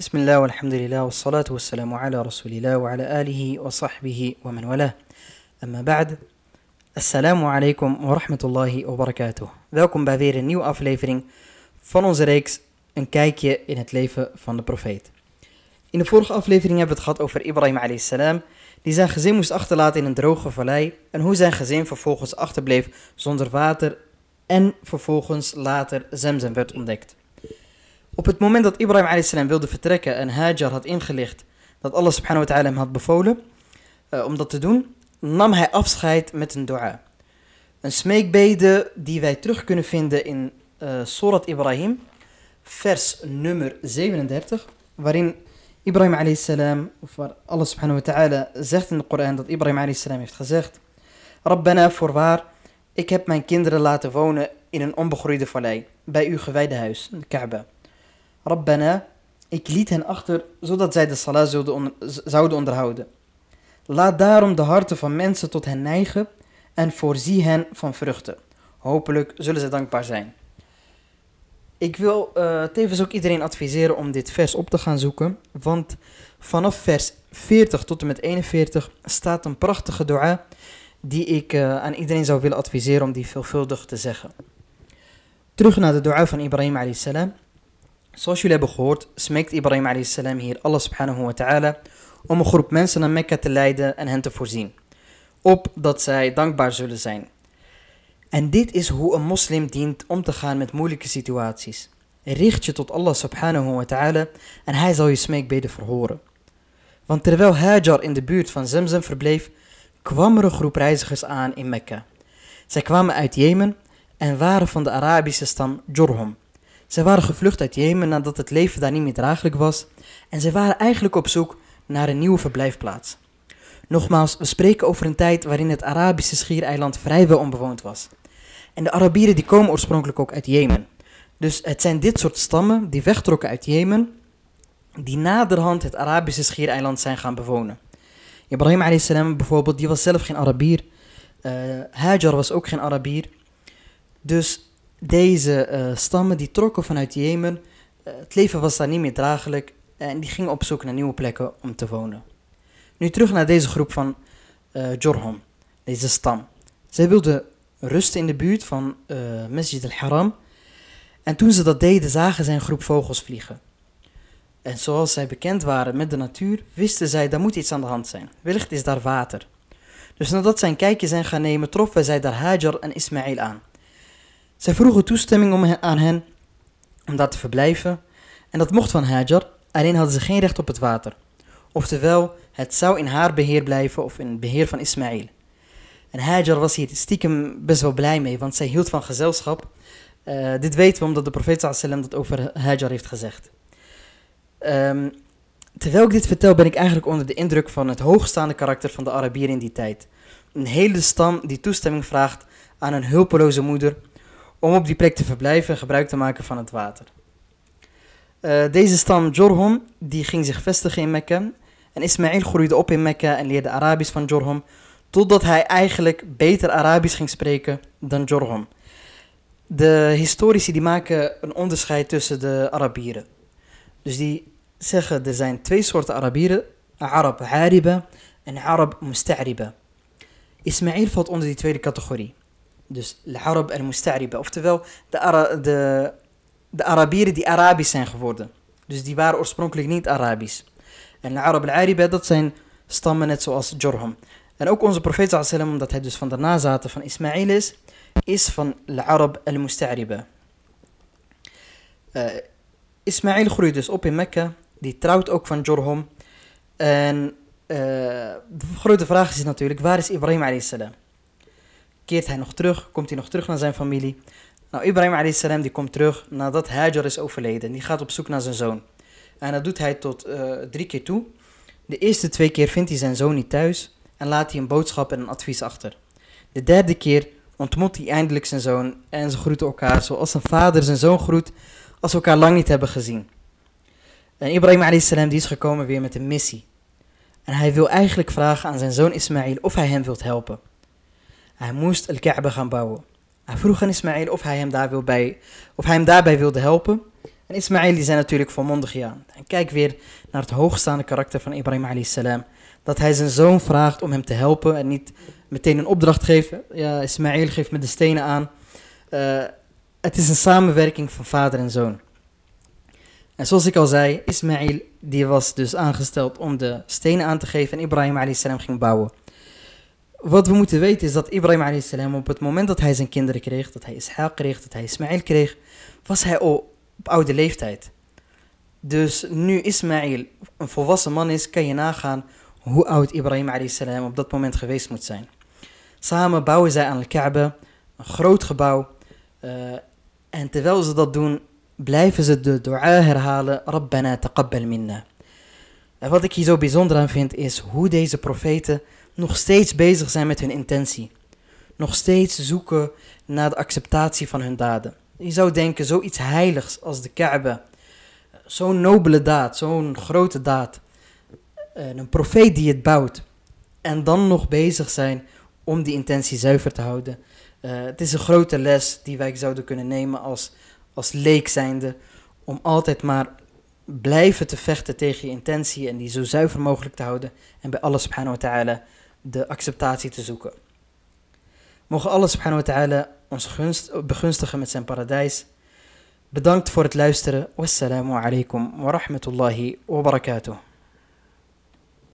بسم الله والحمد لله والصلاة والسلام على رسول الله وعلى آله وصحبه ومن والاه. أما بعد. Assalamu alaikum wa rahmatullahi wa barakatuh. Welkom bij weer een nieuwe aflevering van onze reeks Een kijkje in het leven van de profeet. In de vorige aflevering hebben we het gehad over Ibrahim a.s. die zijn gezin moest achterlaten in een droge vallei en hoe zijn gezin vervolgens achterbleef zonder water en vervolgens later Zemzem werd ontdekt. Op het moment dat Ibrahim a.s. wilde vertrekken en Hajar had ingelicht dat Allah subhanahu wa ta'ala hem had bevolen uh, om dat te doen, nam hij afscheid met een dua. Een smeekbede die wij terug kunnen vinden in uh, Surat Ibrahim, vers nummer 37, waarin Ibrahim a.s. of waar Allah subhanahu wa ta'ala zegt in de Koran dat Ibrahim a.s. heeft gezegd, Rabbana voorwaar, ik heb mijn kinderen laten wonen in een onbegroeide vallei, bij uw gewijde huis, de Kaaba. Rabbana, ik liet hen achter, zodat zij de salah zouden onderhouden. Laat daarom de harten van mensen tot hen neigen en voorzie hen van vruchten. Hopelijk zullen ze dankbaar zijn. Ik wil uh, tevens ook iedereen adviseren om dit vers op te gaan zoeken, want vanaf vers 40 tot en met 41 staat een prachtige dua die ik uh, aan iedereen zou willen adviseren om die veelvuldig te zeggen. Terug naar de dua van Ibrahim a.s. Zoals jullie hebben gehoord, smeekt Ibrahim a.s. hier Allah subhanahu wa ta'ala om een groep mensen naar Mekka te leiden en hen te voorzien. Op dat zij dankbaar zullen zijn. En dit is hoe een moslim dient om te gaan met moeilijke situaties. Richt je tot Allah subhanahu wa ta'ala en hij zal je smeekbeden verhoren. Want terwijl Hajar in de buurt van Zemzem verbleef, kwam er een groep reizigers aan in Mekka. Zij kwamen uit Jemen en waren van de Arabische stam Jorhom. Zij waren gevlucht uit Jemen nadat het leven daar niet meer draaglijk was en zij waren eigenlijk op zoek naar een nieuwe verblijfplaats. Nogmaals, we spreken over een tijd waarin het Arabische schiereiland vrijwel onbewoond was. En de Arabieren die komen oorspronkelijk ook uit Jemen. Dus het zijn dit soort stammen die wegtrokken uit Jemen, die naderhand het Arabische schiereiland zijn gaan bewonen. Ibrahim a.s. bijvoorbeeld, die was zelf geen Arabier. Uh, Hajar was ook geen Arabier. Dus deze uh, stammen die trokken vanuit Jemen. Uh, het leven was daar niet meer draaglijk en die gingen op zoek naar nieuwe plekken om te wonen. Nu terug naar deze groep van uh, Jorhom, deze stam. Zij wilden rusten in de buurt van Masjid al-Haram. En toen ze dat deden, zagen zij een groep vogels vliegen. En zoals zij bekend waren met de natuur, wisten zij dat moet iets aan de hand zijn. Wellicht is daar water. Dus nadat zij een kijkje zijn gaan nemen, troffen zij daar Hajar en Ismail aan. Zij vroegen toestemming om aan hen om daar te verblijven. En dat mocht van Hajar, alleen hadden ze geen recht op het water. Oftewel, het zou in haar beheer blijven of in het beheer van Ismail. En Hajar was hier stiekem best wel blij mee, want zij hield van gezelschap. Uh, dit weten we omdat de profeet sallam dat over Hajar heeft gezegd. Um, terwijl ik dit vertel ben ik eigenlijk onder de indruk van het hoogstaande karakter van de Arabieren in die tijd. Een hele stam die toestemming vraagt aan een hulpeloze moeder om op die plek te verblijven en gebruik te maken van het water. Uh, deze stam Jorhom die ging zich vestigen in Mekka en Ismail groeide op in Mekka en leerde Arabisch van Jorhom totdat hij eigenlijk beter Arabisch ging spreken dan Jorhom. De historici die maken een onderscheid tussen de Arabieren. Dus die zeggen er zijn twee soorten Arabieren, Arab Hariba en Arab Musta'riba. Ismail valt onder die tweede categorie. Dus Arab en Musta'riba, oftewel de, de, de Arabieren die Arabisch zijn geworden. Dus die waren oorspronkelijk niet Arabisch. En Arab al-Ariba, dat zijn stammen net zoals Jorham. En ook onze profeet omdat hij dus van de nazaten van Ismail is, is van al-Arab al-Musta'riba. Uh, Ismail groeit dus op in Mekka, die trouwt ook van Jorham. En uh, de grote vraag is natuurlijk, waar is Ibrahim a.s. Keert hij nog terug? Komt hij nog terug naar zijn familie? Nou, Ibrahim a.s. die komt terug nadat Hajar is overleden. Die gaat op zoek naar zijn zoon. En dat doet hij tot uh, drie keer toe. De eerste twee keer vindt hij zijn zoon niet thuis en laat hij een boodschap en een advies achter. De derde keer ontmoet hij eindelijk zijn zoon en ze groeten elkaar zoals een vader zijn zoon groet als ze elkaar lang niet hebben gezien. En Ibrahim a.s. die is gekomen weer met een missie. En hij wil eigenlijk vragen aan zijn zoon Ismail of hij hem wilt helpen. Hij moest Al-Kaaba gaan bouwen. Hij vroeg aan Ismail of hij hem, daar wil bij, of hij hem daarbij wilde helpen. En Ismaël die zei natuurlijk volmondig ja. En kijk weer naar het hoogstaande karakter van Ibrahim salam. Dat hij zijn zoon vraagt om hem te helpen en niet meteen een opdracht geeft. Ja, Ismaël geeft me de stenen aan. Uh, het is een samenwerking van vader en zoon. En zoals ik al zei, Ismaël die was dus aangesteld om de stenen aan te geven en Ibrahim a.s. ging bouwen. Wat we moeten weten is dat Ibrahim a.s. op het moment dat hij zijn kinderen kreeg, dat hij Ishaq kreeg, dat hij Ismaël kreeg, was hij al op oude leeftijd. Dus nu Ismaël een volwassen man is, kan je nagaan hoe oud Ibrahim a.s. op dat moment geweest moet zijn. Samen bouwen zij aan al-Kaaba, een groot gebouw. Uh, en terwijl ze dat doen, blijven ze de dua herhalen, Rabbana taqabbal minna. En wat ik hier zo bijzonder aan vind, is hoe deze profeten nog steeds bezig zijn met hun intentie. Nog steeds zoeken naar de acceptatie van hun daden. Je zou denken, zoiets heiligs als de Kaaba, zo'n nobele daad, zo'n grote daad, een profeet die het bouwt, en dan nog bezig zijn om die intentie zuiver te houden. Uh, het is een grote les die wij zouden kunnen nemen als als leek zijnde, om altijd maar blijven te vechten tegen je intentie en die zo zuiver mogelijk te houden en bij Allah subhanahu wa ta'ala de acceptatie te zoeken. Mogen Allah subhanahu wa ta'ala ons gunst, begunstigen met zijn paradijs. Bedankt voor het luisteren. Wassalamu alaikum wa rahmatullahi wa barakatuh.